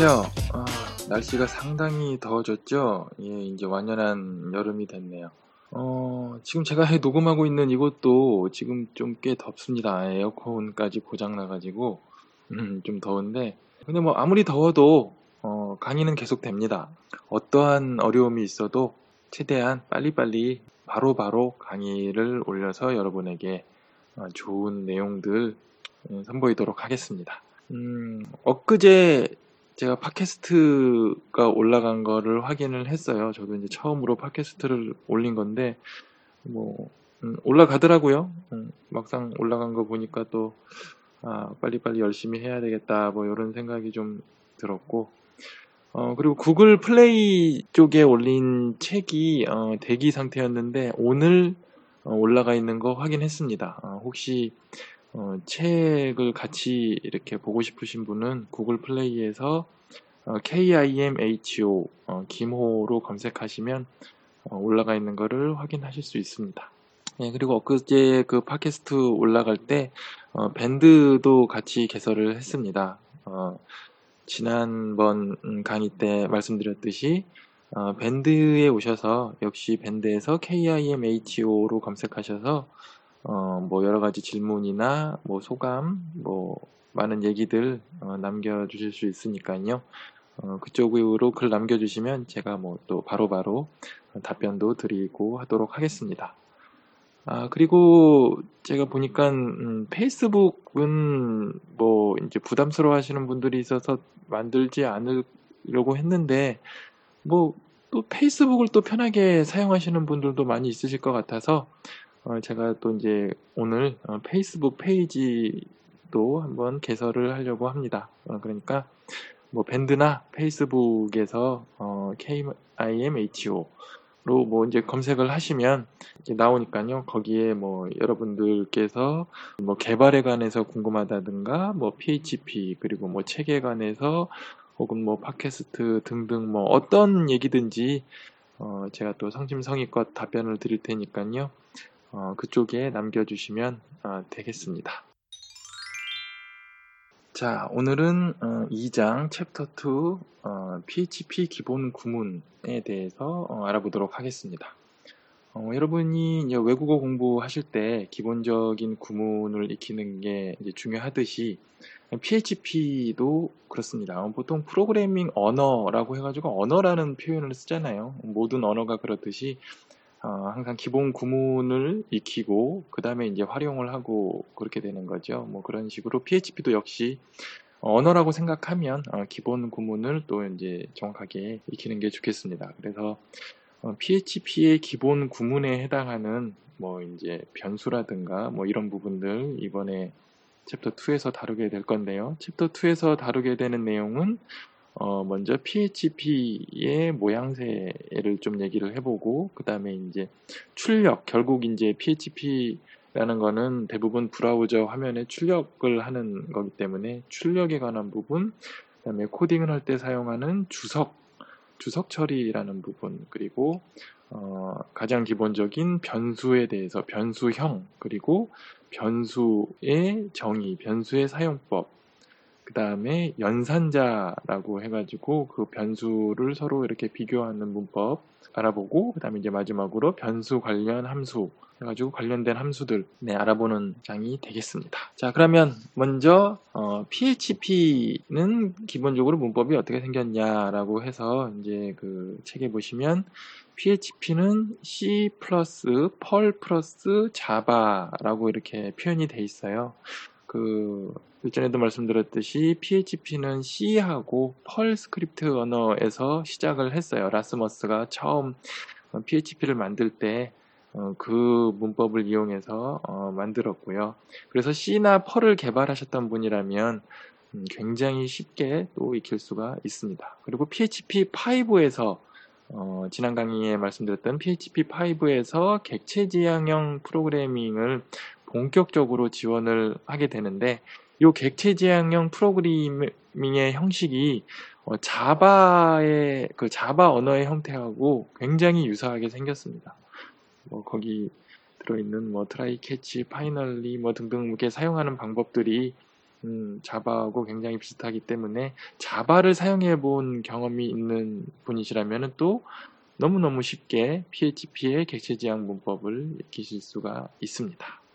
안녕하세요. 아, 날씨가 상당히 더워졌죠? 예, 이제 완연한 여름이 됐네요. 어, 지금 제가 해 녹음하고 있는 이곳도 지금 좀 꽤 덥습니다. 에어컨까지 고장나가지고, 음, 좀 더운데. 근데 뭐 아무리 더워도, 어, 강의는 계속 됩니다. 어떠한 어려움이 있어도 최대한 빨리빨리 바로바로 강의를 올려서 여러분에게 어, 좋은 내용들 예, 선보이도록 하겠습니다. 음, 엊그제 제가 팟캐스트가 올라간 거를 확인을 했어요. 저도 이제 처음으로 팟캐스트를 올린 건데, 뭐, 음, 올라가더라고요. 음, 막상 올라간 거 보니까 또, 아, 빨리빨리 열심히 해야 되겠다, 뭐, 이런 생각이 좀 들었고, 어, 그리고 구글 플레이 쪽에 올린 책이, 어, 대기 상태였는데, 오늘 어, 올라가 있는 거 확인했습니다. 어, 혹시, 어, 책을 같이 이렇게 보고 싶으신 분은 구글 플레이에서 어, KIMHO 어, 김호로 검색하시면 어, 올라가 있는 거를 확인하실 수 있습니다. 예, 그리고 엊그제 그 팟캐스트 올라갈 때 어, 밴드도 같이 개설을 했습니다. 어, 지난번 음, 강의 때 말씀드렸듯이 어, 밴드에 오셔서 역시 밴드에서 KIMHO로 검색하셔서 어, 뭐 여러 가지 질문이나 뭐 소감, 뭐 많은 얘기들 어, 남겨주실 수 있으니까요. 어, 그쪽으로 글 남겨주시면 제가 뭐 또 바로바로 답변도 드리고 하도록 하겠습니다. 아, 그리고 제가 보니까 음, 페이스북은 뭐 이제 부담스러워 하시는 분들이 있어서 만들지 않으려고 했는데 뭐 또 페이스북을 또 편하게 사용하시는 분들도 많이 있으실 것 같아서 어, 제가 또 이제 오늘 어, 페이스북 페이지도 한번 개설을 하려고 합니다. 어, 그러니까 뭐 밴드나 페이스북에서 어, KIMHO로 뭐 이제 검색을 하시면 나오니까요. 거기에 뭐 여러분들께서 뭐 개발에 관해서 궁금하다든가 뭐 PHP 그리고 뭐 책에 관해서 혹은 뭐 팟캐스트 등등 뭐 어떤 얘기든지 어, 제가 또 성심성의껏 답변을 드릴 테니까요. 어, 그쪽에 남겨주시면 어, 되겠습니다. 자, 오늘은 어, 2장 챕터 2 어, PHP 기본 구문에 대해서 어, 알아보도록 하겠습니다. 어, 여러분이 외국어 공부하실 때 기본적인 구문을 익히는 게 중요하듯이 PHP도 그렇습니다. 보통 프로그래밍 언어라고 해가지고 언어라는 표현을 쓰잖아요. 모든 언어가 그렇듯이 어, 항상 기본 구문을 익히고 그 다음에 이제 활용을 하고 그렇게 되는 거죠. 뭐 그런 식으로 PHP도 역시 언어라고 생각하면 어, 기본 구문을 또 이제 정확하게 익히는 게 좋겠습니다. 그래서 어, PHP의 기본 구문에 해당하는 뭐 이제 변수라든가 뭐 이런 부분들 이번에 챕터 2에서 다루게 될 건데요. 챕터 2에서 다루게 되는 내용은 어, 먼저 PHP의 모양새를 좀 얘기를 해보고, 그 다음에 이제 출력, 결국 이제 PHP라는 거는 대부분 브라우저 화면에 출력을 하는 거기 때문에 출력에 관한 부분, 그 다음에 코딩을 할 때 사용하는 주석, 주석 처리라는 부분, 그리고 어, 가장 기본적인 변수에 대해서 변수형, 그리고 변수의 정의, 변수의 사용법, 그 다음에 연산자라고 해가지고 그 변수를 서로 이렇게 비교하는 문법 알아보고 그 다음에 이제 마지막으로 변수 관련 함수 해가지고 관련된 함수들 네, 알아보는 장이 되겠습니다. 자 그러면 먼저 어, PHP는 기본적으로 문법이 어떻게 생겼냐라고 해서 이제 그 책에 보시면 PHP는 C 플러스 Perl 플러스 Java라고 이렇게 표현이 돼 있어요. 그 일전에도 말씀드렸듯이 PHP는 C하고 Perl 스크립트 언어에서 시작을 했어요. 라스머스가 처음 PHP를 만들 때그 어, 문법을 이용해서 어, 만들었고요. 그래서 C나 펄을 개발하셨던 분이라면 음, 굉장히 쉽게 또 익힐 수가 있습니다. 그리고 PHP 5에서 어, 지난 강의에 말씀드렸던 PHP 5에서 객체 지향형 프로그래밍을 본격적으로 지원을 하게 되는데 이 객체 지향형 프로그래밍의 형식이 어, Java의 그 Java 언어의 형태하고 굉장히 유사하게 생겼습니다. 뭐 거기 들어있는 뭐 try catch, finally 뭐 등등 이렇게 사용하는 방법들이 음, Java하고 굉장히 비슷하기 때문에 Java를 사용해 본 경험이 있는 분이시라면 또 너무너무 쉽게 PHP의 객체 지향 문법을 익히실 수가 있습니다.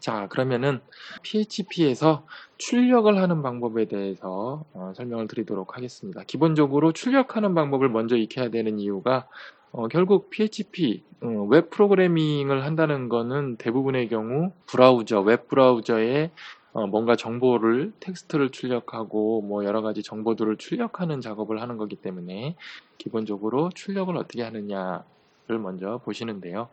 자, 그러면은 PHP에서 출력을 하는 방법에 대해서 어, 설명을 드리도록 하겠습니다. 기본적으로 출력하는 방법을 먼저 익혀야 되는 이유가 어, 결국 PHP 어, 웹 프로그래밍을 한다는 것은 대부분의 경우 브라우저, 웹 브라우저에 어, 뭔가 정보를 텍스트를 출력하고 뭐 여러 가지 정보들을 출력하는 작업을 하는 거기 때문에 기본적으로 출력을 어떻게 하느냐를 먼저 보시는데요.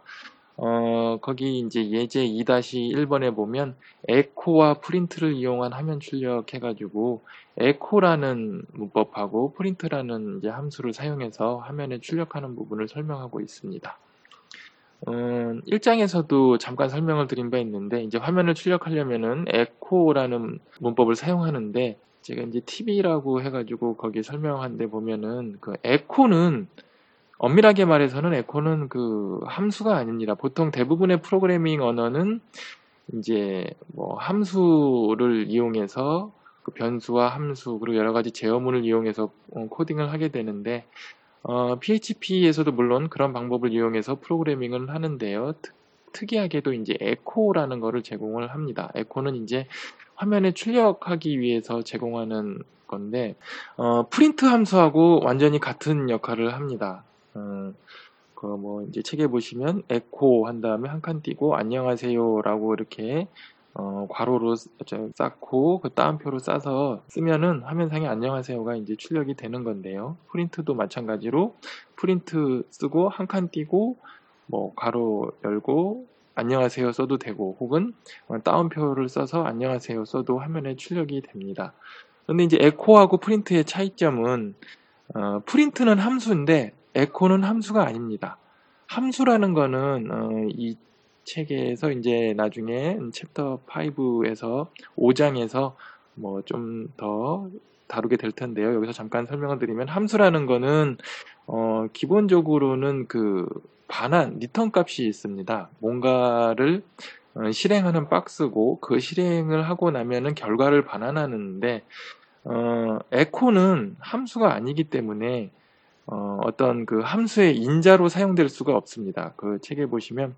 어, 거기 이제 예제 2-1번에 보면 echo와 print를 이용한 화면 출력 해 가지고 echo라는 문법하고 print라는 이제 함수를 사용해서 화면에 출력하는 부분을 설명하고 있습니다. 음, 1장에서도 잠깐 설명을 드린 바 있는데 이제 화면을 출력하려면은 echo라는 문법을 사용하는데 제가 이제 팁이라고 해가지고 거기 설명한 데 보면은 그 에코는 엄밀하게 말해서는 에코는 그 함수가 아닙니다. 보통 대부분의 프로그래밍 언어는 이제 뭐 함수를 이용해서 그 변수와 함수 그리고 여러 가지 제어문을 이용해서 어, 코딩을 하게 되는데 어, PHP에서도 물론 그런 방법을 이용해서 프로그래밍을 하는데요. 특, 이하게도 이제 에코라는 것을 제공을 합니다. 에코는 이제 화면에 출력하기 위해서 제공하는 건데 어, 프린트 함수하고 완전히 같은 역할을 합니다. 어, 그뭐 이제 책에 보시면 에코 한 다음에 한 칸 띄고 안녕하세요라고 이렇게 어, 괄호로 싸고 그 따옴표로 싸서 쓰면은 화면상에 안녕하세요가 이제 출력이 되는 건데요. print도 마찬가지로 프린트 쓰고 한 칸 띄고 뭐 괄호 열고 안녕하세요 써도 되고 혹은 따옴표를 써서 안녕하세요 써도 화면에 출력이 됩니다. 그런데 이제 echo하고 print의 차이점은 어, print는 함수인데 echo는 함수가 아닙니다. 함수라는 거는 어, 이 책에서 이제 나중에 챕터 5에서 5장에서 뭐 좀 더 다루게 될 텐데요. 여기서 잠깐 설명을 드리면 함수라는 거는 어 기본적으로는 그 반환 return 값이 있습니다. 뭔가를 어, 실행하는 박스고 그 실행을 하고 나면은 결과를 반환하는데 어 에코는 함수가 아니기 때문에 어, 어떤 그 함수의 인자로 사용될 수가 없습니다. 그 책에 보시면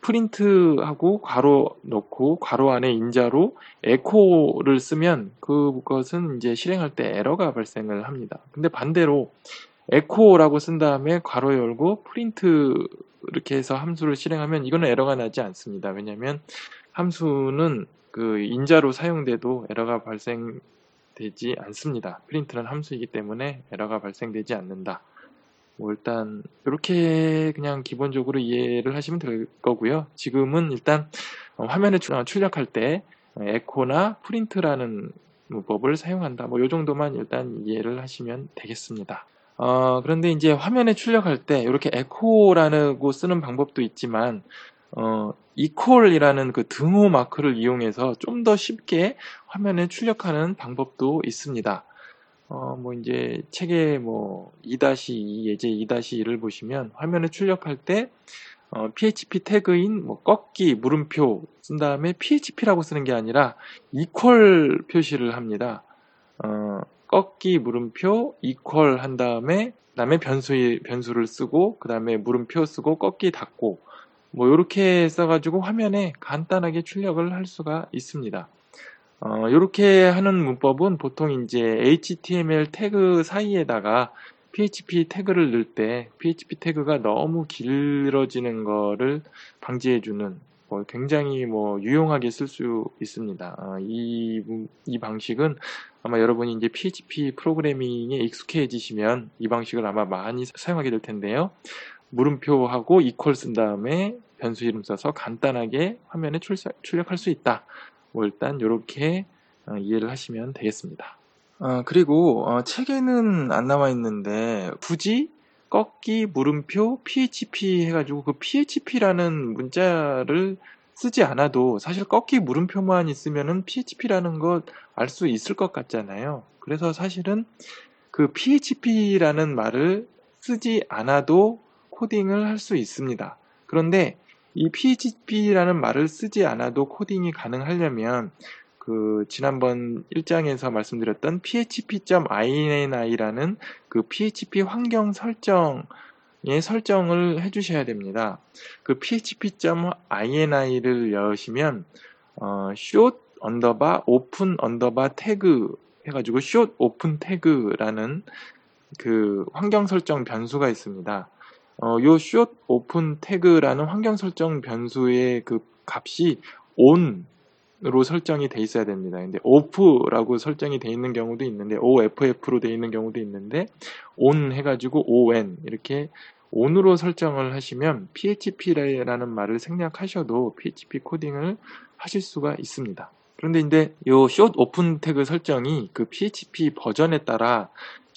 프린트하고 괄호 넣고 괄호 안에 인자로 에코를 쓰면 그것은 이제 실행할 때 에러가 발생을 합니다. 근데 반대로 에코라고 쓴 다음에 괄호 열고 프린트 이렇게 해서 함수를 실행하면 이거는 에러가 나지 않습니다. 왜냐하면 함수는 그 인자로 사용돼도 에러가 발생 되지 않습니다. 프린트는 함수이기 때문에 에러가 발생되지 않는다. 뭐 일단 이렇게 그냥 기본적으로 이해를 하시면 될 거고요. 지금은 일단 어, 화면에 어, 출력할 때 에코나 프린트라는 문법을 사용한다. 뭐 이 정도만 일단 이해를 하시면 되겠습니다. 어, 그런데 이제 화면에 출력할 때 이렇게 에코라고 쓰는 방법도 있지만 어, 이퀄이라는 그 등호 마크를 이용해서 좀 더 쉽게 화면에 출력하는 방법도 있습니다. 어, 뭐 이제 책의 뭐 2-2 예제 2-2를 보시면 화면에 출력할 때 어, PHP 태그인 뭐 꺾기 물음표 쓴 다음에 PHP라고 쓰는 게 아니라 equal 표시를 합니다. 어, 꺾기 물음표 equal 한 다음에 그다음에 변수 변수를 쓰고 그다음에 물음표 쓰고 꺾기 닫고 뭐 이렇게 써가지고 화면에 간단하게 출력을 할 수가 있습니다. 어, 이렇게 하는 문법은 보통 이제 HTML 태그 사이에다가 PHP 태그를 넣을 때 PHP 태그가 너무 길어지는 거를 방지해주는 뭐 굉장히 뭐 유용하게 쓸 수 있습니다. 어, 이, 이 방식은 아마 여러분이 이제 PHP 프로그래밍에 익숙해지시면 이 방식을 아마 많이 사용하게 될 텐데요. 물음표하고 이퀄 쓴 다음에 변수 이름 써서 간단하게 화면에 출력할 수 있다. 뭐 일단 이렇게 어, 이해를 하시면 되겠습니다. 어, 그리고 어, 책에는 안 나와 있는데 굳이 꺾기 물음표 PHP 해가지고 그 PHP라는 문자를 쓰지 않아도 사실 꺾기 물음표만 있으면은 PHP라는 것 알 수 있을 것 같잖아요. 그래서 사실은 그 PHP라는 말을 쓰지 않아도 코딩을 할 수 있습니다. 그런데 이 PHP라는 말을 쓰지 않아도 코딩이 가능하려면 그 지난번 1장에서 말씀드렸던 php.ini라는 그 PHP 환경 설정의 설정을 해 주셔야 됩니다. 그 php.ini를 여시면 어, short underbar open underbar tag 해가지고 short open tag라는 그 환경 설정 변수가 있습니다. 어, 요 short open tag라는 환경 설정 변수의 그 값이 on 으로 설정이 돼 있어야 됩니다. 근데 off라고 설정이 돼 있는 경우도 있는데 OFF로 돼 있는 경우도 있는데 on 해가지고 on 이렇게 on으로 설정을 하시면 PHP라는 말을 생략하셔도 PHP 코딩을 하실 수가 있습니다. 그런데 이제 요 short open 태그 설정이 그 PHP 버전에 따라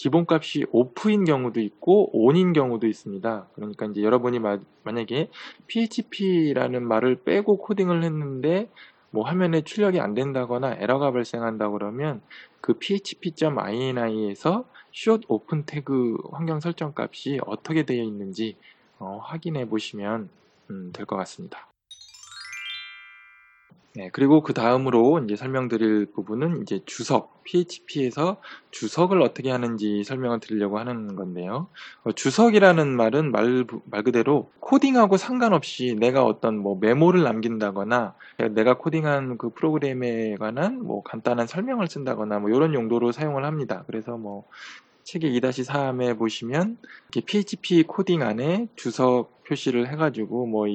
기본값이 오프인 경우도 있고 온인 경우도 있습니다. 그러니까 이제 여러분이 마, 만약에 PHP라는 말을 빼고 코딩을 했는데 뭐 화면에 출력이 안 된다거나 에러가 발생한다 그러면 그 php.ini에서 short open 태그 환경 설정 값이 어떻게 되어 있는지 어, 확인해 보시면 음, 될 것 같습니다. 네, 그리고 그 다음으로 이제 설명드릴 부분은 이제 주석, PHP에서 주석을 어떻게 하는지 설명을 드리려고 하는 건데요. 어, 주석이라는 말은 말, 말 그대로 코딩하고 상관없이 내가 어떤 뭐 메모를 남긴다거나 내가 코딩한 그 프로그램에 관한 뭐 간단한 설명을 쓴다거나 뭐 이런 용도로 사용을 합니다. 그래서 뭐 책의 2-3에 보시면 PHP 코딩 안에 주석 표시를 해가지고 뭐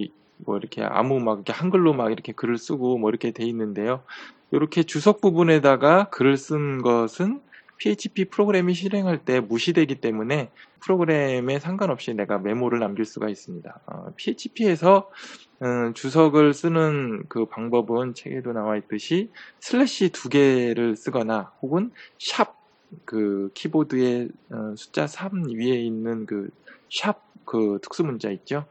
뭐 이렇게 아무 막 이렇게 한글로 막 이렇게 글을 쓰고 뭐 이렇게 돼 있는데요. 이렇게 주석 부분에다가 글을 쓴 것은 PHP 프로그램이 실행할 때 무시되기 때문에 프로그램에 상관없이 내가 메모를 남길 수가 있습니다. 어, PHP에서 음, 주석을 쓰는 그 방법은 책에도 나와 있듯이 슬래시 두 개를 쓰거나 혹은 sharp 그 키보드의 어, 숫자 3 위에 있는 그 sharp 그 특수 문자 있죠.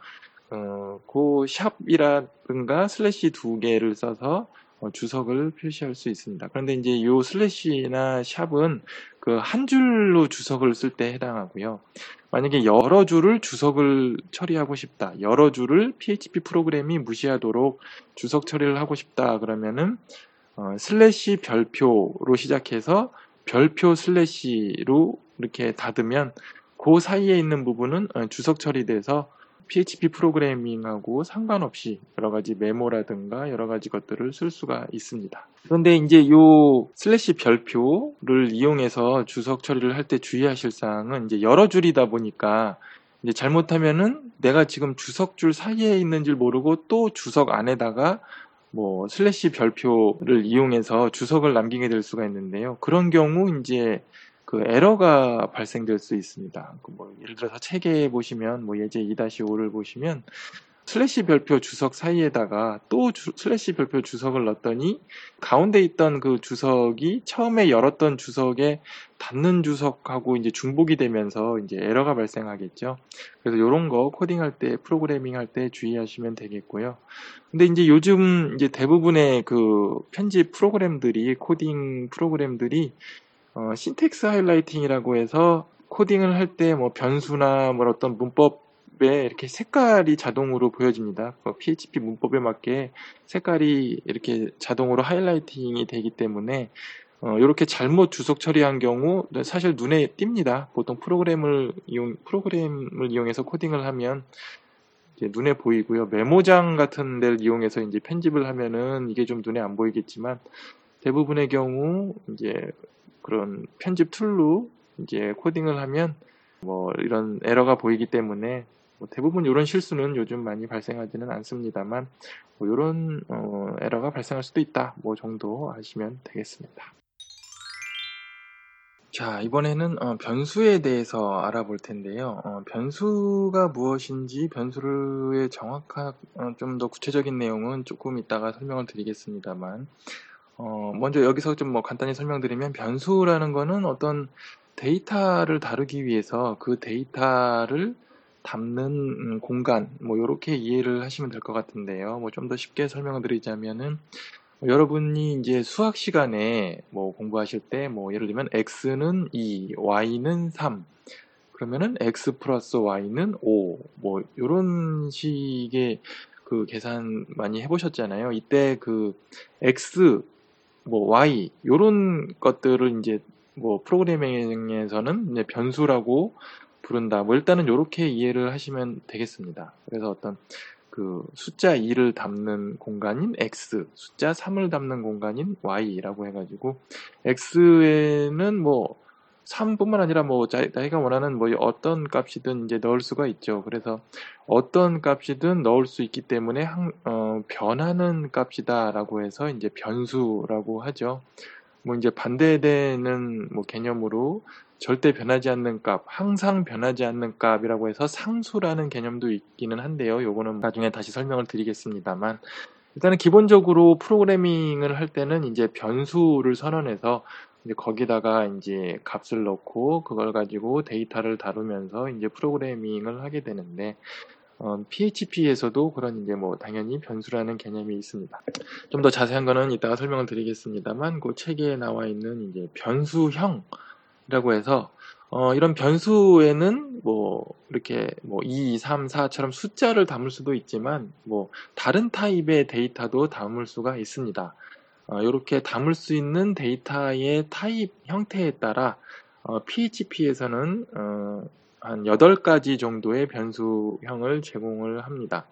어, 그 sharp이라든가 슬래시 두 개를 써서 어, 주석을 표시할 수 있습니다. 그런데 이제 요 슬래시나 sharp은 그 한 줄로 주석을 쓸 때 해당하고요. 만약에 여러 줄을 주석을 처리하고 싶다. 여러 줄을 PHP 프로그램이 무시하도록 주석 처리를 하고 싶다. 그러면은 어, 슬래시 별표로 시작해서 별표 슬래시로 이렇게 닫으면 그 사이에 있는 부분은 어, 주석 처리돼서 PHP 프로그래밍하고 상관없이 여러 가지 메모라든가 여러 가지 것들을 쓸 수가 있습니다. 그런데 이제 요 슬래시 별표를 이용해서 주석 처리를 할 때 주의하실 사항은 이제 여러 줄이다 보니까 이제 잘못하면은 내가 지금 주석 줄 사이에 있는 줄 모르고 또 주석 안에다가 뭐 슬래시 별표를 이용해서 주석을 남기게 될 수가 있는데요. 그런 경우 이제 그 에러가 발생될 수 있습니다. 그뭐 예를 들어서 책에 보시면 뭐 예제 2-5를 보시면 슬래시 별표 주석 사이에다가 또 주, 슬래시 별표 주석을 넣었더니 가운데 있던 그 주석이 처음에 열었던 주석에 닿는 주석하고 이제 중복이 되면서 이제 에러가 발생하겠죠. 그래서 이런 거 코딩할 때 프로그래밍 할 때 주의하시면 되겠고요. 근데 이제 요즘 이제 대부분의 그 편집 프로그램들이 코딩 프로그램들이 어, 신텍스 하이라이팅이라고 해서 코딩을 할 때 뭐 변수나 뭐 어떤 문법에 이렇게 색깔이 자동으로 보여집니다. 그 PHP 문법에 맞게 색깔이 이렇게 자동으로 하이라이팅이 되기 때문에 어, 이렇게 잘못 주석 처리한 경우 사실 눈에 띕니다. 보통 프로그램을 이용 프로그램을 이용해서 코딩을 하면 눈에 보이고요. 메모장 같은 데를 이용해서 이제 편집을 하면은 이게 좀 눈에 안 보이겠지만 대부분의 경우 이제 그런 편집 tool로 이제 코딩을 하면 뭐 이런 에러가 보이기 때문에 뭐 대부분 이런 실수는 요즘 많이 발생하지는 않습니다만 뭐 이런 어, 에러가 발생할 수도 있다 뭐 정도 아시면 되겠습니다. 자 이번에는 어, 변수에 대해서 알아볼 텐데요. 어, 변수가 무엇인지 변수의 정확한 어, 좀더 구체적인 내용은 조금 이따가 설명을 드리겠습니다,만 어, 먼저 여기서 좀 뭐 간단히 설명드리면 변수라는 거는 어떤 데이터를 다루기 위해서 그 데이터를 담는 공간 뭐 이렇게 이해를 하시면 될 것 같은데요. 뭐 좀 더 쉽게 설명을 드리자면은 뭐 여러분이 이제 수학 시간에 뭐 공부하실 때 뭐 예를 들면 x는 2, y는 3 그러면은 x 플러스 y는 5 뭐 이런 식의 그 계산 많이 해보셨잖아요. 이때 그 x, 뭐 y 요런 것들을 이제 뭐 프로그래밍에서는 이제 변수라고 부른다. 뭐 일단은 이렇게 이해를 하시면 되겠습니다. 그래서 어떤 그 숫자 2를 담는 공간인 x, 숫자 3을 담는 공간인 y라고 해가지고 x에는 뭐 3뿐만 아니라 뭐 자기가 원하는 뭐 어떤 값이든 이제 넣을 수가 있죠. 그래서 어떤 값이든 넣을 수 있기 때문에 한, 어, 변하는 값이다라고 해서 이제 변수라고 하죠. 뭐 이제 반대되는 뭐 개념으로 절대 변하지 않는 값, 항상 변하지 않는 값이라고 해서 상수라는 개념도 있기는 한데요. 요거는 나중에 다시 설명을 드리겠습니다만 일단은 기본적으로 프로그래밍을 할 때는 이제 변수를 선언해서 이제 거기다가 이제 값을 넣고 그걸 가지고 데이터를 다루면서 이제 프로그래밍을 하게 되는데 어, PHP에서도 그런 이제 뭐 당연히 변수라는 개념이 있습니다. 좀 더 자세한 거는 이따가 설명을 드리겠습니다만 그 책에 나와 있는 이제 변수형이라고 해서 어, 이런 변수에는 뭐 이렇게 뭐 2, 3, 4처럼 숫자를 담을 수도 있지만 뭐 다른 타입의 데이터도 담을 수가 있습니다. 어, 이렇게 담을 수 있는 데이터의 타입 형태에 따라 어, PHP에서는 어, 한 8가지 정도의 변수형을 제공을 합니다.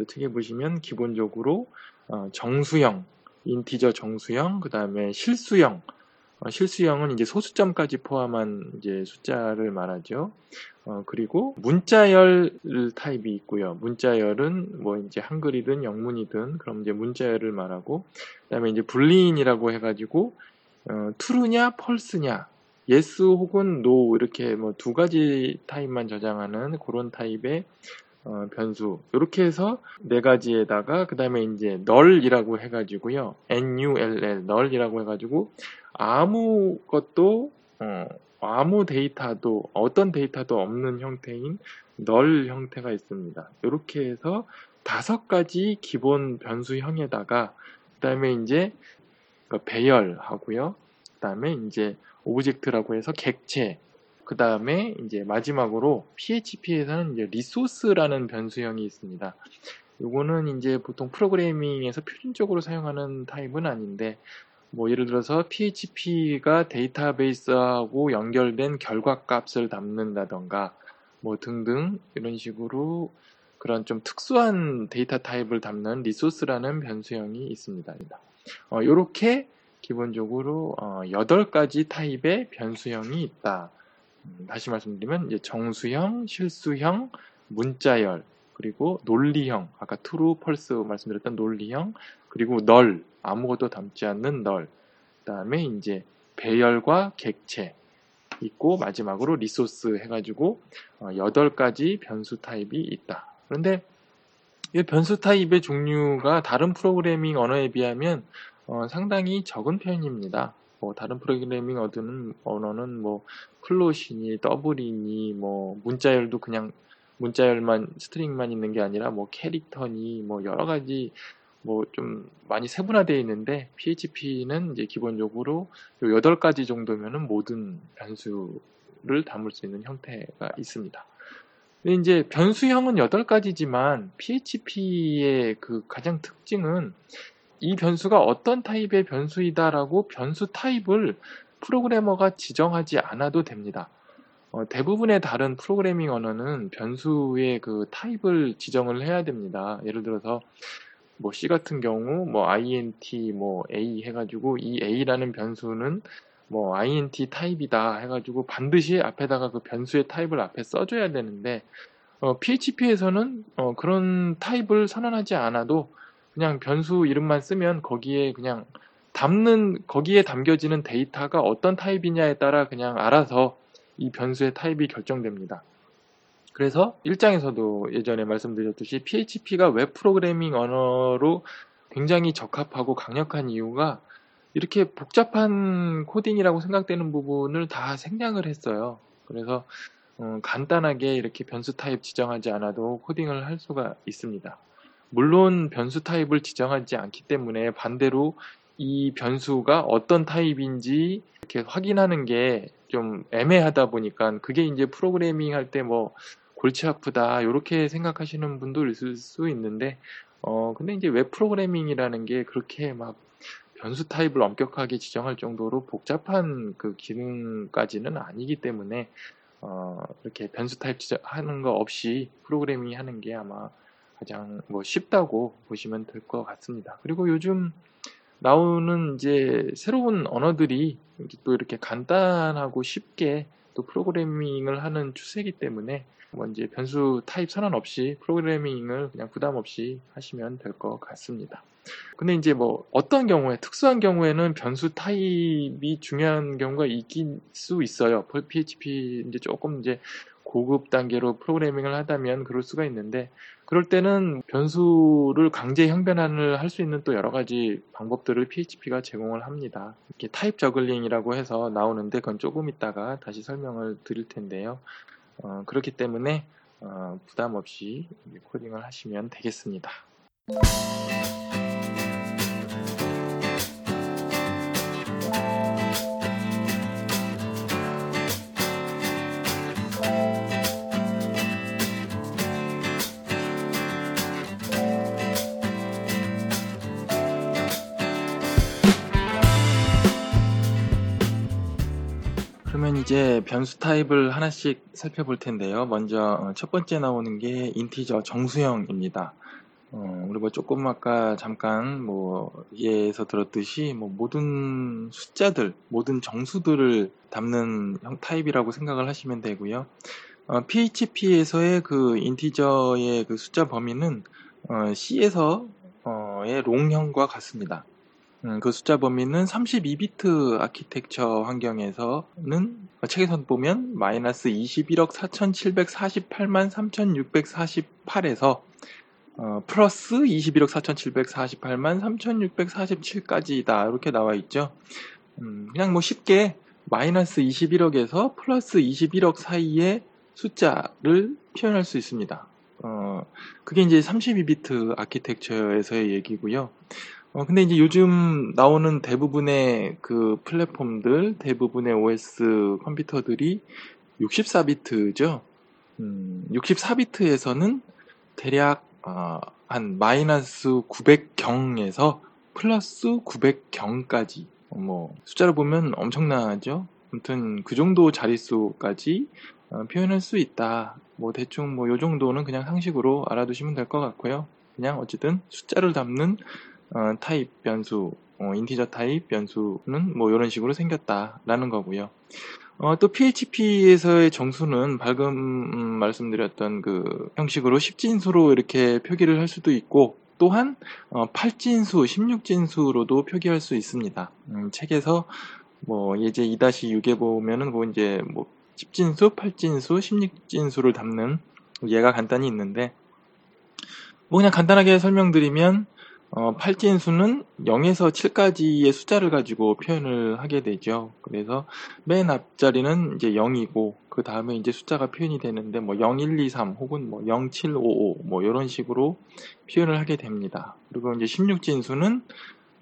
어떻게 보시면 기본적으로 어, 정수형, 인티저 정수형, 그 다음에 실수형, 어, 실수형은 이제 소수점까지 포함한 이제 숫자를 말하죠. 어, 그리고 문자열 타입이 있고요. 문자열은 뭐 이제 한글이든 영문이든 그럼 이제 문자열을 말하고 그다음에 이제 불리인이라고 해가지고 어, true냐 false냐 yes 혹은 no 이렇게 뭐 두 가지 타입만 저장하는 그런 타입의 어, 변수 이렇게 해서 네 가지에다가 그 다음에 이제 null이라고 해가지고요 null null이라고 해가지고 아무것도 어, 아무 데이터도 어떤 데이터도 없는 형태인 null 형태가 있습니다. 이렇게 해서 다섯 가지 기본 변수형에다가 그 다음에 이제 그 배열하고요. 그 다음에 이제 object라고 해서 객체 그 다음에 이제 마지막으로 PHP에서는 이제 resource라는 변수형이 있습니다. 이거는 이제 보통 프로그래밍에서 표준적으로 사용하는 타입은 아닌데 뭐 예를 들어서 PHP가 데이터베이스하고 연결된 결과 값을 담는다던가 뭐 등등 이런 식으로 그런 좀 특수한 데이터 타입을 담는 resource라는 변수형이 있습니다. 어, 이렇게 기본적으로 어, 8가지 타입의 변수형이 있다. 음, 다시 말씀드리면 이제 정수형, 실수형, 문자열, 그리고 논리형, 아까 true, false 말씀드렸던 논리형, 그리고 null, 아무것도 담지 않는 null, 그 다음에 이제 배열과 객체 있고 마지막으로 resource 해가지고 어, 8가지 변수 타입이 있다. 그런데 이 변수 타입의 종류가 다른 프로그래밍 언어에 비하면 어, 상당히 적은 편입니다. 뭐 다른 프로그래밍 얻는 언어는 뭐 float이니 double이니 뭐 문자열도 그냥 문자열만 string만 있는 게 아니라 뭐 character니 뭐 여러 가지 뭐 좀 많이 세분화되어 있는데 PHP는 이제 기본적으로 요 8가지 정도면은 모든 변수를 담을 수 있는 형태가 있습니다. 근데 이제 변수형은 8가지지만 PHP의 그 가장 특징은 이 변수가 어떤 타입의 변수이다라고 변수 타입을 프로그래머가 지정하지 않아도 됩니다. 어, 대부분의 다른 프로그래밍 언어는 변수의 그 타입을 지정을 해야 됩니다. 예를 들어서 뭐 C 같은 경우 뭐 int 뭐 a 해가지고 이 a라는 변수는 뭐 int 타입이다 해가지고 반드시 앞에다가 그 변수의 타입을 앞에 써줘야 되는데 어, PHP에서는 어, 그런 타입을 선언하지 않아도 그냥 변수 이름만 쓰면 거기에 그냥 담는 거기에 담겨지는 데이터가 어떤 타입이냐에 따라 그냥 알아서 이 변수의 타입이 결정됩니다. 그래서 1장에서도 예전에 말씀드렸듯이 PHP가 웹 프로그래밍 언어로 굉장히 적합하고 강력한 이유가 이렇게 복잡한 코딩이라고 생각되는 부분을 다 생략을 했어요. 그래서 어, 간단하게 이렇게 변수 타입 지정하지 않아도 코딩을 할 수가 있습니다. 물론 변수 타입을 지정하지 않기 때문에 반대로 이 변수가 어떤 타입인지 이렇게 확인하는 게 좀 애매하다 보니까 그게 이제 프로그래밍 할 때 뭐 골치 아프다 이렇게 생각하시는 분도 있을 수 있는데 어 근데 이제 웹 프로그래밍이라는 게 그렇게 막 변수 타입을 엄격하게 지정할 정도로 복잡한 그 기능까지는 아니기 때문에 어 이렇게 변수 타입 지정하는 거 없이 프로그래밍 하는 게 아마 가장 뭐 쉽다고 보시면 될 것 같습니다. 그리고 요즘 나오는 이제 새로운 언어들이 또 이렇게 간단하고 쉽게 또 프로그래밍을 하는 추세이기 때문에 뭐 이제 변수 타입 선언 없이 프로그래밍을 그냥 부담 없이 하시면 될 것 같습니다. 근데 이제 뭐 어떤 경우에 특수한 경우에는 변수 타입이 중요한 경우가 있긴 수 있어요. PHP 이제 조금 이제 고급 단계로 프로그래밍을 하다면 그럴 수가 있는데 그럴 때는 변수를 강제 형변환을 할 수 있는 또 여러 가지 방법들을 PHP가 제공을 합니다. 이렇게 타입 저글링이라고 해서 나오는데 그건 조금 있다가 다시 설명을 드릴 텐데요. 어, 그렇기 때문에 어, 부담 없이 코딩을 하시면 되겠습니다. 이제 변수 타입을 하나씩 살펴볼 텐데요. 먼저 어, 첫 번째 나오는 게 인티저 정수형입니다. 어, 우리 뭐 조금 아까 잠깐 뭐 예에서 들었듯이 뭐 모든 숫자들, 모든 정수들을 담는 형 타입이라고 생각을 하시면 되고요. 어, PHP에서의 그 인티저의 그 숫자 범위는 어, C에서의 롱형과 같습니다. 음, 그 숫자 범위는 32비트 아키텍처 환경에서는 책에서 보면 마이너스 21억 4,748만 3,648에서 어, 플러스 21억 4,748만 3,647까지다 이렇게 나와 있죠. 음, 그냥 뭐 쉽게 마이너스 21억에서 플러스 21억 사이의 숫자를 표현할 수 있습니다. 어, 그게 이제 32비트 아키텍처에서의 얘기고요. 어, 근데 이제 요즘 나오는 대부분의 그 플랫폼들, 대부분의 OS 컴퓨터들이 64비트죠. 음, 64비트에서는 대략 어, 한 마이너스 900경에서 플러스 900경까지 뭐 숫자로 보면 엄청나죠. 아무튼 그 정도 자릿수까지 어, 표현할 수 있다. 뭐 대충 뭐 요 정도는 그냥 상식으로 알아두시면 될 것 같고요. 그냥 어쨌든 숫자를 담는 어, 타입 변수, 어, integer 타입 변수는 뭐 이런 식으로 생겼다라는 거고요. 어, 또 PHP에서의 정수는 방금 음, 말씀드렸던 그 형식으로 10진수로 이렇게 표기를 할 수도 있고 또한 어, 8진수, 16진수로도 표기할 수 있습니다. 음, 책에서 뭐 예제 2-6에 보면은 뭐 이제 뭐 10진수, 8진수, 16진수를 담는 예가 간단히 있는데 뭐 그냥 간단하게 설명드리면 어, 팔진수는 0에서 7까지의 숫자를 가지고 표현을 하게 되죠. 그래서 맨 앞자리는 이제 0이고 그 다음에 이제 숫자가 표현이 되는데 뭐 0, 1, 2, 3 혹은 뭐 0, 7, 5, 5 뭐 이런 식으로 표현을 하게 됩니다. 그리고 이제 16진 수는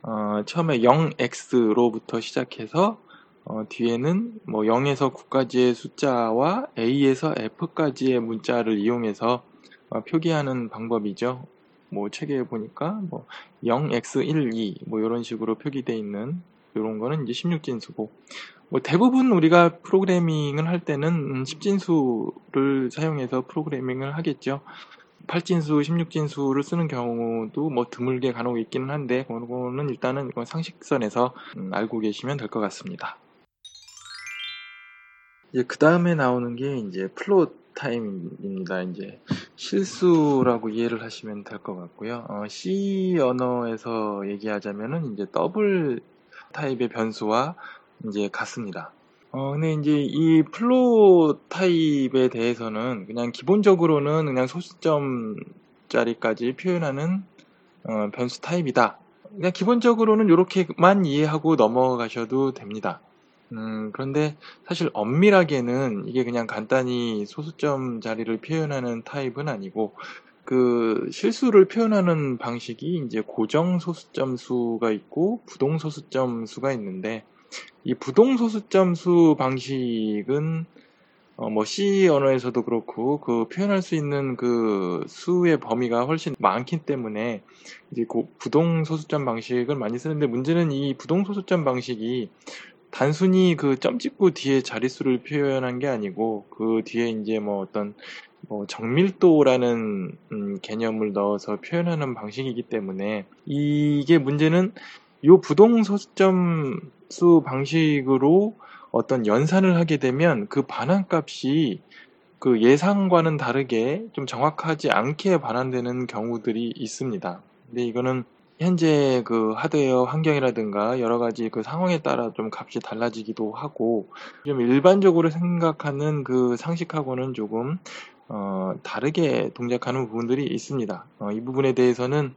어, 처음에 0x로부터 시작해서 어, 뒤에는 뭐 0에서 9까지의 숫자와 a에서 f까지의 문자를 이용해서 어, 표기하는 방법이죠. 뭐 책에 보니까 뭐 0x12 뭐 이런 식으로 표기되어 있는 이런 거는 이제 16진수고 뭐 대부분 우리가 프로그래밍을 할 때는 10진수를 사용해서 프로그래밍을 하겠죠. 8진수, 16진수를 쓰는 경우도 뭐 드물게 간혹 있기는 한데 그거는 일단은 상식선에서 음, 알고 계시면 될 것 같습니다. 이제 그 다음에 나오는 게 이제 float 타입입니다. 이제 실수라고 이해를 하시면 될 것 같고요. 어, C 언어에서 얘기하자면은 이제 더블 타입의 변수와 이제 같습니다. 어, 근데 이제 이 float 타입에 대해서는 그냥 기본적으로는 그냥 소수점 자리까지 표현하는 어, 변수 타입이다. 그냥 기본적으로는 이렇게만 이해하고 넘어가셔도 됩니다. 음, 그런데 사실 엄밀하게는 이게 그냥 간단히 소수점 자리를 표현하는 타입은 아니고 그 실수를 표현하는 방식이 이제 고정 소수점 수가 있고 부동 소수점 수가 있는데 이 부동 소수점 수 방식은 어, 뭐 C 언어에서도 그렇고 그 표현할 수 있는 그 수의 범위가 훨씬 많기 때문에 이제 그 부동 소수점 방식을 많이 쓰는데 문제는 이 부동 소수점 방식이 단순히 그 점 찍고 뒤에 자릿수를 표현한 게 아니고 그 뒤에 이제 뭐 어떤 뭐 정밀도라는 음, 개념을 넣어서 표현하는 방식이기 때문에 이게 문제는 요 부동 소수점 수 방식으로 어떤 연산을 하게 되면 그 반환값이 그 예상과는 다르게 좀 정확하지 않게 반환되는 경우들이 있습니다. 근데 이거는 현재 그 하드웨어 환경이라든가 여러 가지 그 상황에 따라 좀 값이 달라지기도 하고 좀 일반적으로 생각하는 그 상식하고는 조금 어, 다르게 동작하는 부분들이 있습니다. 어, 이 부분에 대해서는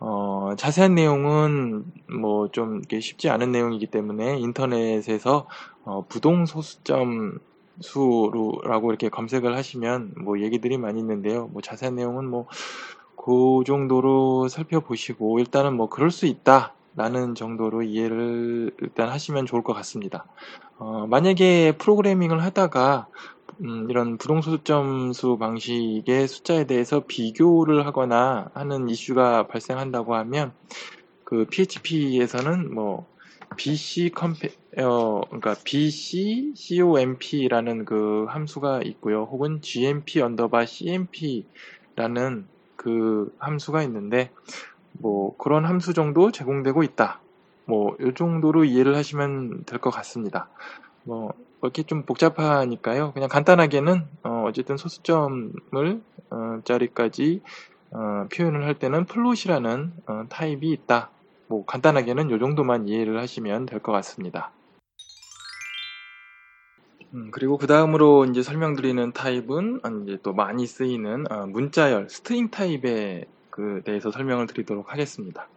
어, 자세한 내용은 뭐 좀 쉽지 않은 내용이기 때문에 인터넷에서 어, 부동 소수점 수라고 이렇게 검색을 하시면 뭐 얘기들이 많이 있는데요. 뭐 자세한 내용은 뭐 그 정도로 살펴보시고 일단은 뭐 그럴 수 있다. 라는 정도로 이해를 일단 하시면 좋을 것 같습니다. 어, 만약에 프로그래밍을 하다가 음, 이런 부동소수점수 방식의 숫자에 대해서 비교를 하거나 하는 이슈가 발생한다고 하면 그 PHP에서는 뭐 BC comp 어 그러니까 BC COMP라는 그 함수가 있고요. 혹은 GMP underbar CMP라는 그 함수가 있는데 뭐 그런 함수 정도 제공되고 있다. 뭐 이 정도로 이해를 하시면 될 것 같습니다. 뭐 이렇게 좀 복잡하니까요. 그냥 간단하게는 어, 쨌든 소수점을 어, 짜리까지 어, 표현을 할 때는 float이라는 어, 타입이 있다. 뭐 간단하게는 이 정도만 이해를 하시면 될 것 같습니다. 음, 그리고 그 다음으로 이제 설명드리는 타입은 이제 또 많이 쓰이는 어, 문자열 string 타입에 그 대해서 설명을 드리도록 하겠습니다.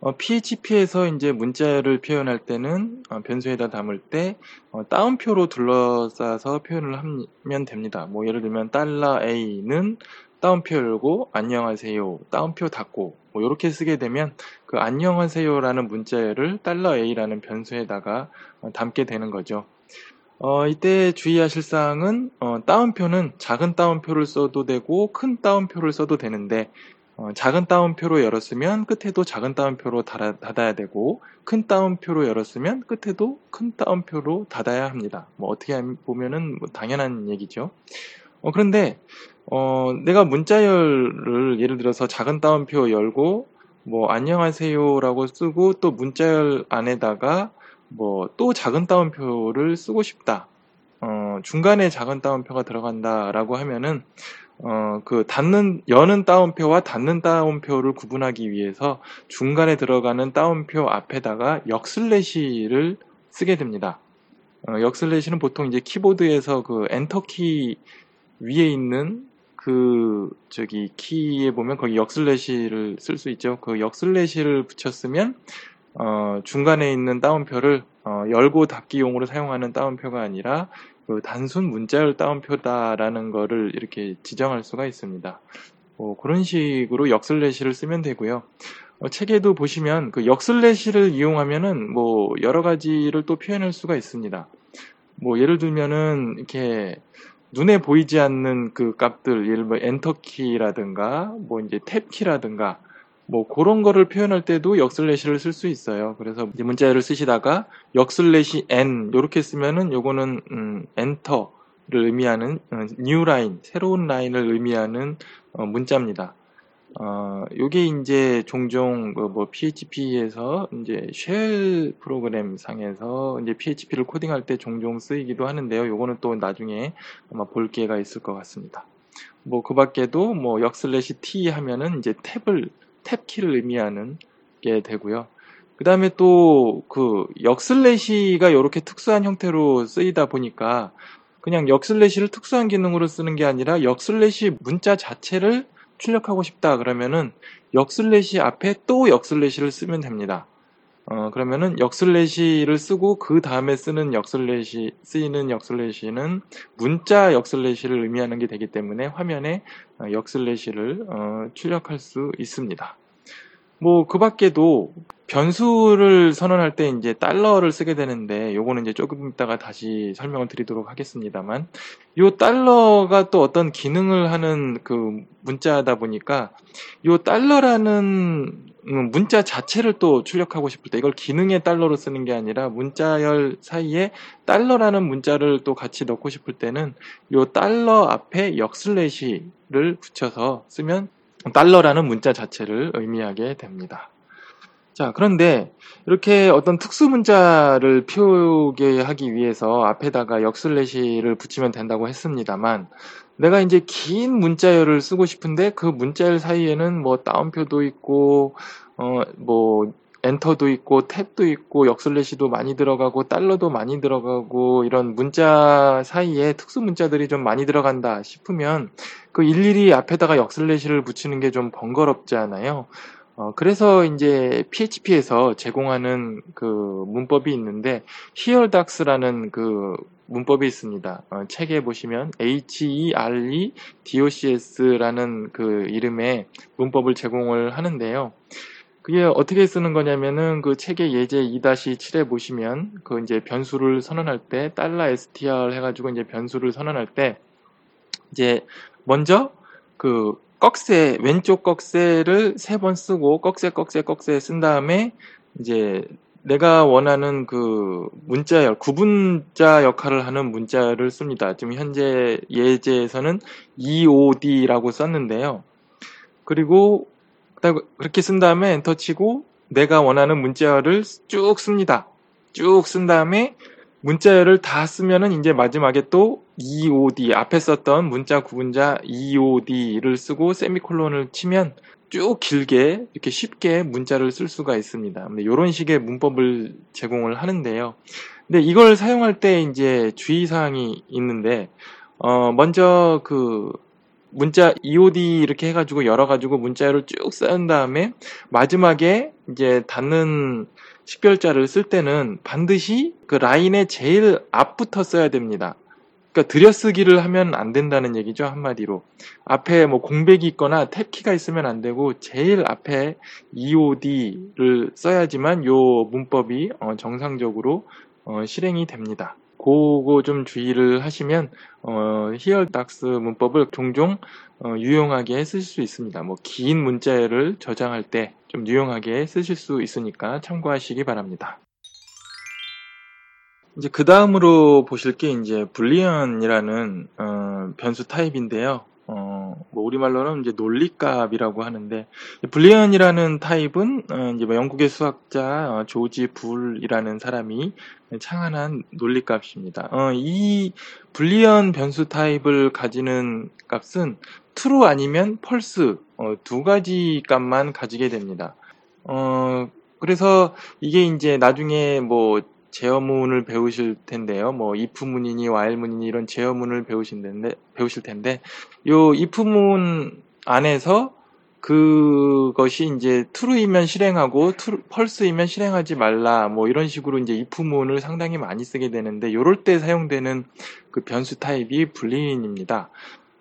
어, PHP에서 이제 문자를 표현할 때는 어, 변수에다 담을 때 어, 따옴표로 둘러싸서 표현을 하면 됩니다. 뭐 예를 들면 달러 $a는 따옴표 열고 안녕하세요 따옴표 닫고 뭐 이렇게 쓰게 되면 그 안녕하세요라는 문자열을 달러 $a라는 변수에다가 어, 담게 되는 거죠. 어, 이때 주의하실 사항은 어, 따옴표는 작은 따옴표를 써도 되고 큰 따옴표를 써도 되는데 어, 작은 따옴표로 열었으면 끝에도 작은 따옴표로 닫아, 닫아야 되고 큰 따옴표로 열었으면 끝에도 큰 따옴표로 닫아야 합니다. 뭐 어떻게 보면은 뭐 당연한 얘기죠. 어, 그런데 어, 내가 문자열을 예를 들어서 작은 따옴표 열고 뭐 안녕하세요라고 쓰고 또 문자열 안에다가 뭐 또 작은 따옴표를 쓰고 싶다. 어, 중간에 작은 따옴표가 들어간다라고 하면은 어, 그 닫는 여는 따옴표와 닫는 따옴표를 구분하기 위해서 중간에 들어가는 따옴표 앞에다가 역슬래시를 쓰게 됩니다. 어, 역슬래시는 보통 이제 키보드에서 그 엔터키 위에 있는 그 저기 키에 보면 거기 역슬래시를 쓸 수 있죠. 그 역슬래시를 붙였으면 어, 중간에 있는 따옴표를 어, 열고 닫기용으로 사용하는 따옴표가 아니라 그 단순 문자열 따옴표다라는 거를 이렇게 지정할 수가 있습니다. 뭐 그런 식으로 역슬래시를 쓰면 되고요. 어, 책에도 보시면 그 역슬래시를 이용하면은 뭐 여러 가지를 또 표현할 수가 있습니다. 뭐 예를 들면은 이렇게 눈에 보이지 않는 그 값들, 예를 들어 엔터키라든가 뭐 이제 탭키라든가 뭐 그런 거를 표현할 때도 역슬래시를 쓸 수 있어요. 그래서 문자열을 쓰시다가 역슬래시 n 이렇게 쓰면은 요거는 음, 엔터를 의미하는 어, new line 새로운 라인을 의미하는 어, 문자입니다. 어, 요게 이제 종종 그뭐 PHP에서 이제 shell 프로그램 상에서 이제 PHP를 코딩할 때 종종 쓰이기도 하는데요. 요거는 또 나중에 아마 볼 기회가 있을 것 같습니다. 뭐 그 밖에도 뭐 역슬래시 t 하면은 이제 탭을 탭키를 의미하는 게 되고요. 그 다음에 또 그 역슬래시가 이렇게 특수한 형태로 쓰이다 보니까 그냥 역슬래시를 특수한 기능으로 쓰는 게 아니라 역슬래시 문자 자체를 출력하고 싶다 그러면은 역슬래시 앞에 또 역슬래시를 쓰면 됩니다. 어, 그러면은 역슬래시를 쓰고 그 다음에 쓰는 역슬래시, 쓰이는 역슬래시는 문자 역슬래시를 의미하는 게 되기 때문에 화면에 어, 역슬래시를 어, 출력할 수 있습니다. 뭐 그 밖에도 변수를 선언할 때 이제 달러를 쓰게 되는데 요거는 이제 조금 있다가 다시 설명을 드리도록 하겠습니다만 요 달러가 또 어떤 기능을 하는 그 문자다 보니까 요 달러라는 문자 자체를 또 출력하고 싶을 때 이걸 기능의 달러로 쓰는 게 아니라 문자열 사이에 달러라는 문자를 또 같이 넣고 싶을 때는 요 달러 앞에 역슬래시를 붙여서 쓰면 달러라는 문자 자체를 의미하게 됩니다. 자, 그런데 이렇게 어떤 특수 문자를 표기하기 위해서 앞에다가 역슬래시를 붙이면 된다고 했습니다만 내가 이제 긴 문자열을 쓰고 싶은데 그 문자열 사이에는 뭐 따옴표도 있고 어 뭐 엔터도 있고 탭도 있고 역슬래시도 많이 들어가고 달러도 많이 들어가고 이런 문자 사이에 특수 문자들이 좀 많이 들어간다 싶으면 그 일일이 앞에다가 역슬래시를 붙이는 게 좀 번거롭잖아요. 어, 그래서 이제 PHP에서 제공하는 그 문법이 있는데 hereDocs라는 그 문법이 있습니다. 어, 책에 보시면 HEREDOCS라는 그 이름의 문법을 제공을 하는데요. 그게 어떻게 쓰는 거냐면은 그 책의 예제 2-7에 보시면 그 이제 변수를 선언할 때 달러 str 해가지고 이제 변수를 선언할 때 이제 먼저 그 꺽쇠 왼쪽 꺽쇠를 세 번 쓰고 꺽쇠 꺽쇠 꺽쇠 쓴 다음에 이제 내가 원하는 그 문자열 구분자 역할을 하는 문자를 씁니다. 지금 현재 예제에서는 EOD라고 썼는데요. 그리고 그렇게 쓴 다음에 엔터 치고 내가 원하는 문자열을 쭉 씁니다. 쭉 쓴 다음에 문자열을 다 쓰면은 이제 마지막에 또 EOD 앞에 썼던 문자 구분자 EOD를 쓰고 세미콜론을 치면 쭉 길게 이렇게 쉽게 문자를 쓸 수가 있습니다. 이런 식의 문법을 제공을 하는데요. 근데 이걸 사용할 때 이제 주의 사항이 있는데 어 먼저 그 문자 EOD 이렇게 해가지고 열어가지고 문자를 쭉쓴 다음에 마지막에 이제 닫는 식별자를 쓸 때는 반드시 그 라인의 제일 앞부터 써야 됩니다. 그러니까 들여쓰기를 하면 안 된다는 얘기죠 한마디로 앞에 뭐 공백이 있거나 탭키가 있으면 안 되고 제일 앞에 EOD를 써야지만 요 문법이 어 정상적으로 어 실행이 됩니다. 그거 좀 주의를 하시면 어, 히얼닥스 문법을 종종 어, 유용하게 쓰실 수 있습니다. 뭐 긴 문자를 저장할 때 좀 유용하게 쓰실 수 있으니까 참고하시기 바랍니다. 이제 그 다음으로 보실 게 이제 불리언이라는 어, 변수 타입인데요. 어, 뭐 우리말로는 이제 논리값이라고 하는데 불리언이라는 타입은 어, 이제 뭐 영국의 수학자 어, 조지 불이라는 사람이 창안한 논리값입니다. 어, 이 불리언 변수 타입을 가지는 값은 true 아니면 false 어, 두 가지 값만 가지게 됩니다. 어, 그래서 이게 이제 나중에 뭐 제어문을 배우실 텐데요. 뭐 if문이니 while문이니 이런 제어문을 배우실 텐데 배우실 텐데 요 if문 안에서 그것이 이제 true이면 실행하고 true, false이면 실행하지 말라 뭐 이런 식으로 이제 if문을 상당히 많이 쓰게 되는데 요럴 때 사용되는 그 변수 타입이 boolean입니다.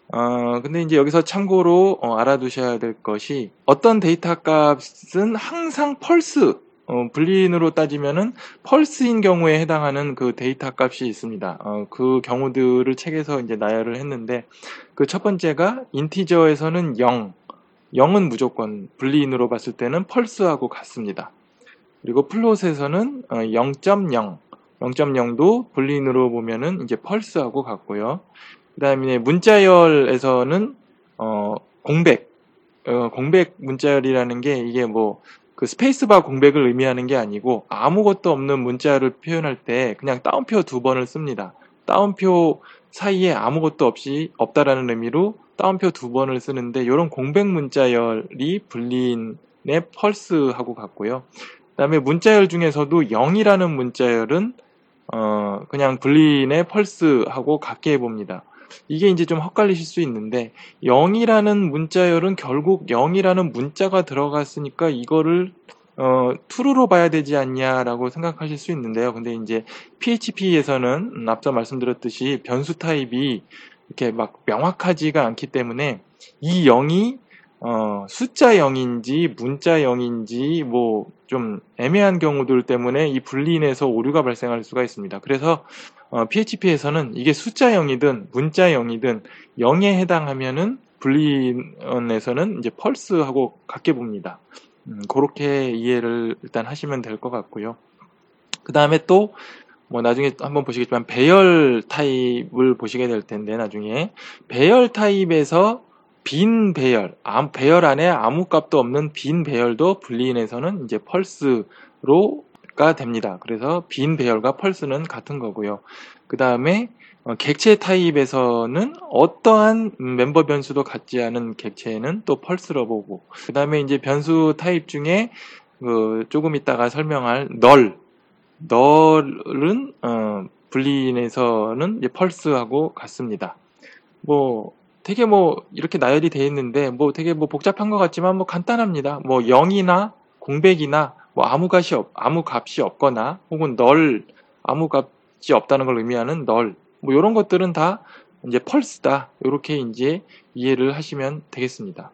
어, 근데 이제 여기서 참고로 어, 알아두셔야 될 것이 어떤 데이터 값은 항상 false 어, boolean으로 따지면은 false인 경우에 해당하는 그 데이터 값이 있습니다. 어, 그 경우들을 책에서 이제 나열을 했는데 그 첫 번째가 integer에서는 0, 0은 무조건 boolean으로 봤을 때는 false하고 같습니다. 그리고 float에서는 0.0, 0.0도 불린으로 보면은 이제 펄스하고 같고요. 그 다음에 문자열에서는 어, 공백, 어, 공백 문자열이라는 게 이게 뭐 그 스페이스바 공백을 의미하는 게 아니고 아무것도 없는 문자를 표현할 때 그냥 따옴표 두 번을 씁니다. 따옴표 사이에 아무것도 없이 없다라는 의미로 따옴표 두 번을 쓰는데 이런 공백 문자열이 불린의 펄스하고 같고요. 그다음에 문자열 중에서도 0이라는 문자열은 어 그냥 불린의 펄스하고 같게 해봅니다. 이게 이제 좀 헛갈리실 수 있는데 0이라는 문자열은 결국 0이라는 문자가 들어갔으니까 이거를 어, true로 봐야 되지 않냐라고 생각하실 수 있는데요. 근데 이제 PHP에서는 앞서 말씀드렸듯이 변수 타입이 이렇게 막 명확하지가 않기 때문에 이 0이 어, 숫자 0인지 문자 0인지 뭐 좀 애매한 경우들 때문에 이 분리인에서 오류가 발생할 수가 있습니다. 그래서 어, PHP에서는 이게 숫자 0이든 문자 0이든 0에 해당하면은 분리인에서는 이제 펄스하고 같게 봅니다. 음, 그렇게 이해를 일단 하시면 될 것 같고요. 그 다음에 또 뭐 나중에 한번 보시겠지만 배열 타입을 보시게 될 텐데 나중에 배열 타입에서 빈 배열, 배열 안에 아무 값도 없는 빈 배열도 boolean에서는 이제 false로가 됩니다. 그래서 빈 배열과 false는 같은 거고요. 그 다음에 어, 객체 타입에서는 어떠한 멤버 변수도 갖지 않은 객체는 또 false로 보고 그 다음에 이제 변수 타입 중에 그 조금 있다가 설명할 null null은 어, 분리인에서는 이제 펄스하고 같습니다. 뭐 되게 뭐 이렇게 나열이 되어 있는데 뭐 되게 뭐 복잡한 것 같지만 뭐 간단합니다. 뭐 0이나 공백이나 뭐 아무 값이 없, 아무 값이 없거나 혹은 널 아무 값이 없다는 걸 의미하는 널 뭐 이런 것들은 다 이제 펄스다 이렇게 이제 이해를 하시면 되겠습니다.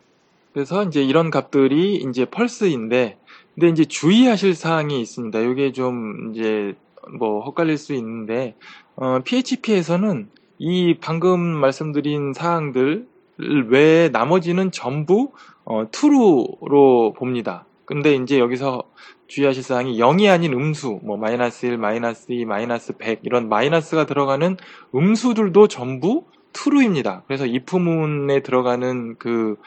그래서 이제 이런 값들이 이제 펄스인데 근데 이제 주의하실 사항이 있습니다. 이게 좀 이제 뭐 헛갈릴 수 있는데 어, PHP에서는 이 방금 말씀드린 사항들 외에 나머지는 전부 어, true로 봅니다. 근데 이제 여기서 주의하실 사항이 0이 아닌 음수, 뭐 마이너스 1, 마이너스 2, 마이너스 100 이런 마이너스가 들어가는 음수들도 전부 true입니다. 그래서 if문에 들어가는 그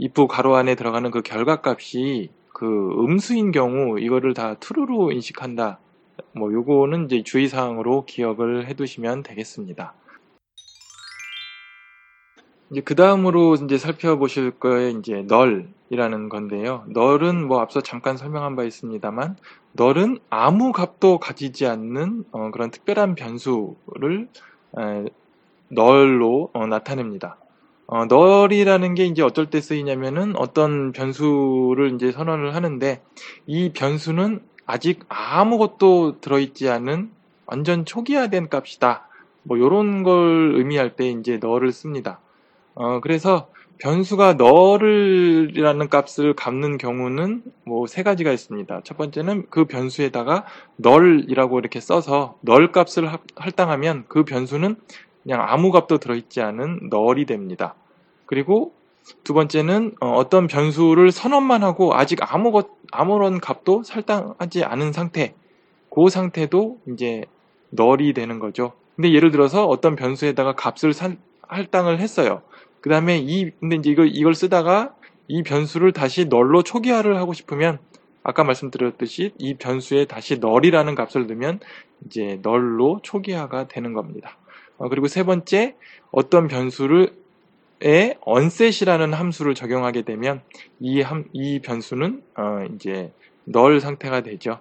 if 가로 안에 들어가는 그 결과값이 그 음수인 경우 이거를 다 true로 인식한다. 뭐 요거는 이제 주의사항으로 기억을 해두시면 되겠습니다. 이제 그 다음으로 이제 살펴보실 거에 이제 널이라는 건데요. 널은 뭐 앞서 잠깐 설명한 바 있습니다만 널은 아무 값도 가지지 않는 어, 그런 특별한 변수를 에, 널로 어, 나타냅니다. 어, 널이라는 게 이제 어떨 때 쓰이냐면은 어떤 변수를 이제 선언을 하는데 이 변수는 아직 아무것도 들어있지 않은 완전 초기화된 값이다. 뭐 이런 걸 의미할 때 이제 널을 씁니다. 어, 그래서 변수가 널이라는 값을 갚는 경우는 뭐 세 가지가 있습니다. 첫 번째는 그 변수에다가 널이라고 이렇게 써서 널 값을 할당하면 그 변수는 그냥 아무 값도 들어있지 않은 널이 됩니다. 그리고 두 번째는 어, 떤 변수를 선언만 하고 아직 아무것 아무런 값도 설당하지 않은 상태, 그 상태도 이제 널이 되는 거죠. 근데 예를 들어서 어떤 변수에다가 값을 살, 할당을 했어요. 그 다음에 이, 근데 이제 이걸, 이걸 쓰다가 이 변수를 다시 널로 초기화를 하고 싶으면 아까 말씀드렸듯이 이 변수에 다시 널이라는 값을 넣으면 이제 널로 초기화가 되는 겁니다. 어, 그리고 세 번째 어떤 변수를 에 onset이라는 함수를 적용하게 되면 이, 함, 이 변수는 어, 이제 널 상태가 되죠.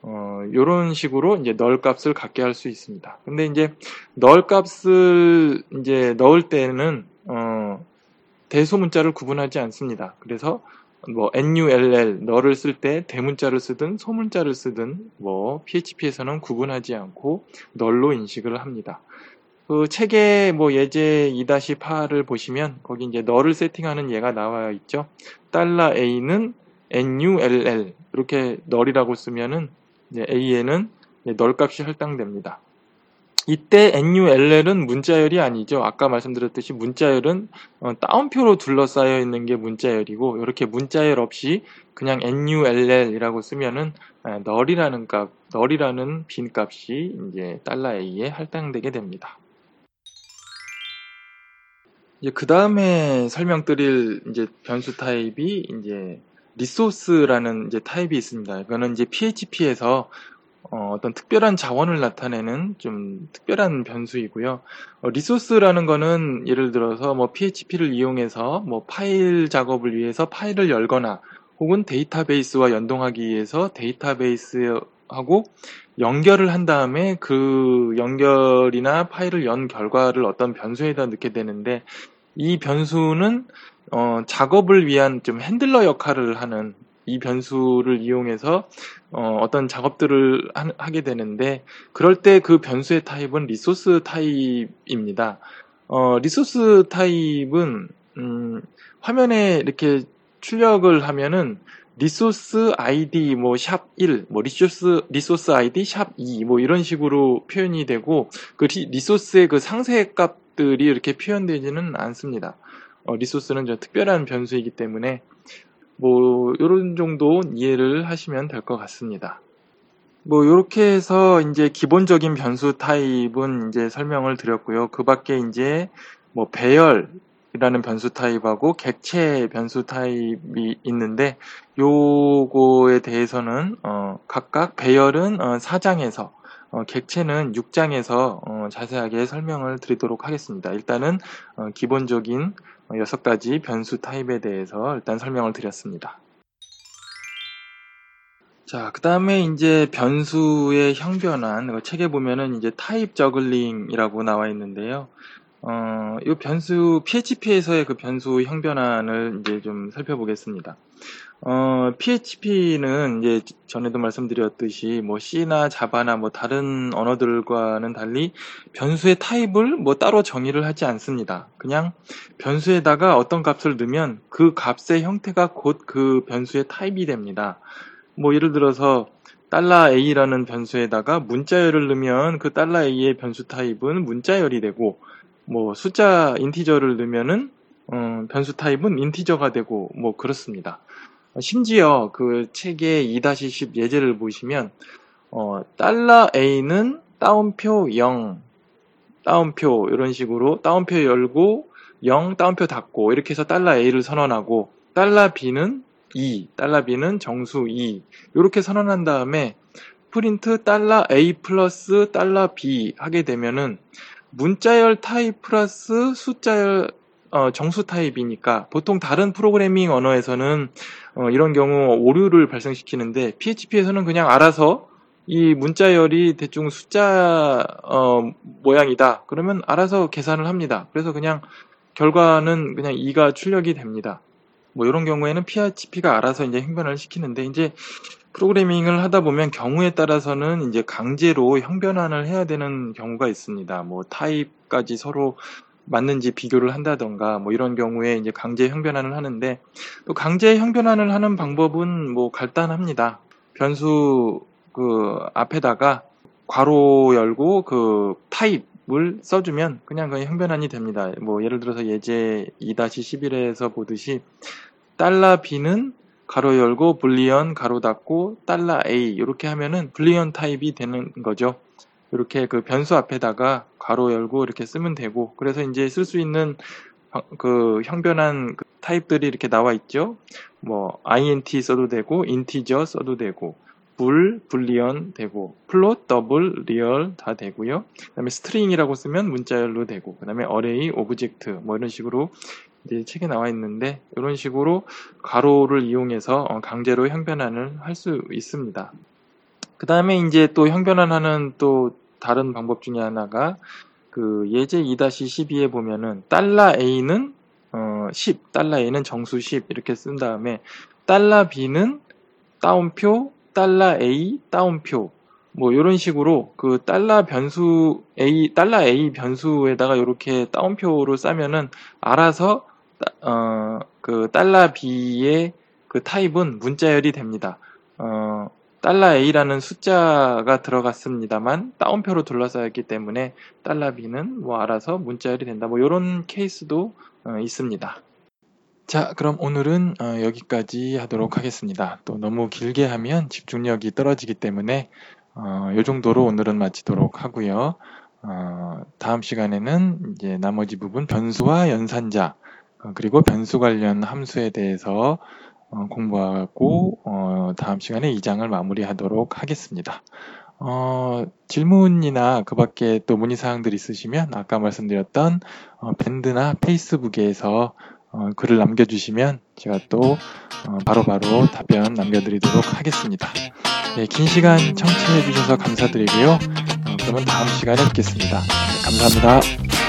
어, 요런 식으로 이제 널 값을 갖게 할 수 있습니다. 근데 이제 널 값을 이제 넣을 때는 어, 대소문자를 구분하지 않습니다. 그래서 뭐 null 너를 쓸 때 대문자를 쓰든 소문자를 쓰든 뭐 PHP에서는 구분하지 않고 널로 인식을 합니다. 그 책의 뭐 예제 2-8을 보시면 거기 이제 너를 세팅하는 예가 나와 있죠. 달러 $a는 null 이렇게 널이라고 쓰면은 a에는 널 값이 할당됩니다. 이때 null은 문자열이 아니죠. 아까 말씀드렸듯이 문자열은 어, 따옴표로 둘러싸여 있는 게 문자열이고 이렇게 문자열 없이 그냥 null이라고 쓰면은 null이라는 값, null이라는 빈 값이 이제 달러 a에 할당되게 됩니다. 이제 그 다음에 설명드릴 이제 변수 타입이 이제 resource라는 이제 타입이 있습니다. 이거는 이제 PHP에서 어, 떤 특별한 자원을 나타내는 좀 특별한 변수이고요. 어, resource라는 거는 예를 들어서 뭐 PHP를 이용해서 뭐 파일 작업을 위해서 파일을 열거나 혹은 데이터베이스와 연동하기 위해서 데이터베이스하고 연결을 한 다음에 그 연결이나 파일을 연 결과를 어떤 변수에다 넣게 되는데 이 변수는 어, 작업을 위한 좀 handler 역할을 하는 이 변수를 이용해서 어, 어떤 작업들을 하, 게 되는데 그럴 때 그 변수의 타입은 resource 타입입니다. 어, resource 타입은 음, 화면에 이렇게 출력을 하면은 resource id 뭐 sharp 1, 뭐 resource resource id sharp 2, 뭐 이런 식으로 표현이 되고 그 리, 리소스의 그 상세 값들이 이렇게 표현되지는 않습니다. 어, resource는 좀 특별한 변수이기 때문에 뭐 이런 정도 이해를 하시면 될 것 같습니다. 뭐 이렇게 해서 이제 기본적인 변수 타입은 이제 설명을 드렸고요. 그 밖에 이제 뭐 배열 이라는 변수 타입하고 객체 변수 타입이 있는데 요거에 대해서는 어 각각 배열은 어 4장에서 어 객체는 6장에서 어 자세하게 설명을 드리도록 하겠습니다. 일단은 어 기본적인 6가지 변수 타입에 대해서 일단 설명을 드렸습니다. 자, 그 다음에 이제 변수의 형변환, 그 책에 보면은 이제 type juggling이라고 나와 있는데요. 어, 이 변수, PHP에서의 그 변수 형변환을 이제 좀 살펴보겠습니다. 어, PHP는 이제 전에도 말씀드렸듯이 뭐 C나 자바나 뭐 다른 언어들과는 달리 변수의 타입을 뭐 따로 정의를 하지 않습니다. 그냥 변수에다가 어떤 값을 넣으면 그 값의 형태가 곧 그 변수의 타입이 됩니다. 뭐 예를 들어서 달러 $a라는 변수에다가 문자열을 넣으면 그 달러 $a의 변수 타입은 문자열이 되고 뭐 숫자 인티저를 넣으면은 어, 변수 타입은 인티저가 되고 뭐 그렇습니다. 심지어 그 책의 2-10 예제를 보시면 어, 달러 A는 따옴표 0, 따옴표 이런 식으로 따옴표 열고 0, 따옴표 닫고 이렇게 해서 달러 A를 선언하고 달러 B는 2, 달러 B는 정수 2 이렇게 선언한 다음에 프린트 달러 A 플러스 달러 B 하게 되면은 문자열 타입 플러스 숫자열 어, 정수 타입이니까 보통 다른 프로그래밍 언어에서는 어, 이런 경우 오류를 발생시키는데 PHP에서는 그냥 알아서 이 문자열이 대충 숫자 어, 모양이다. 그러면 알아서 계산을 합니다. 그래서 그냥 결과는 그냥 2가 출력이 됩니다. 뭐 이런 경우에는 PHP가 알아서 이제 형변환을 시키는데 이제 프로그래밍을 하다 보면 경우에 따라서는 이제 강제로 형변환을 해야 되는 경우가 있습니다. 뭐 type casting으로 맞는지 비교를 한다던가 뭐 이런 경우에 이제 강제 형변환을 하는데 또 강제 형변환을 하는 방법은 뭐 간단합니다. 변수 그 앞에다가 괄호 열고 그 타입을 써주면 그냥 그 형변환이 됩니다. 뭐 예를 들어서 예제 2-11에서 보듯이 달러 B는 가로 열고 불리언 가로 닫고 달러 A 이렇게 하면은 불리언 타입이 되는 거죠. 이렇게 그 변수 앞에다가 괄호 열고 이렇게 쓰면 되고 그래서 이제 쓸 수 있는 그 형변환 그 타입들이 이렇게 나와 있죠. 뭐 int 써도 되고 integer 써도 되고 bool, boolean 되고 float, double, real 다 되고요. 그다음에 string이라고 쓰면 문자열로 되고 그다음에 array, object 뭐 이런 식으로 이제 책에 나와 있는데 이런 식으로 괄호를 이용해서 어, 강제로 형변환을 할 수 있습니다. 그 다음에 이제 또 형변환하는 또 다른 방법 중에 하나가 그 예제 2-12에 보면은 달러 A는 어 10, 달러 A는 정수 10 이렇게 쓴 다음에 달러 B는 따옴표, 달러 A 따옴표 뭐 이런 식으로 그 달러 변수 A 달러 A 변수에다가 이렇게 따옴표로 싸면은 알아서 어, 그 달러 B의 그 타입은 문자열이 됩니다. 어, 달러 A라는 숫자가 들어갔습니다만 따옴표로 둘러싸였기 때문에 달러 B는 뭐 알아서 문자열이 된다. 뭐 이런 케이스도 어, 있습니다. 자, 그럼 오늘은 어, 여기까지 하도록 하겠습니다. 또 너무 길게 하면 집중력이 떨어지기 때문에 어, 이 정도로 오늘은 마치도록 하고요. 어, 다음 시간에는 이제 나머지 부분 변수와 연산자 어, 그리고 변수 관련 함수에 대해서 어, 공부하고 어, 다음 시간에 이 장을 마무리하도록 하겠습니다. 어, 질문이나 그 밖에 또 문의사항들 있으시면 아까 말씀드렸던 어, 밴드나 페이스북에서 어, 글을 남겨주시면 제가 또 바로바로 답변 남겨드리도록 하겠습니다. 네, 긴 시간 청취해 주셔서 감사드리고요. 그러면 다음 시간에 뵙겠습니다. 네, 감사합니다.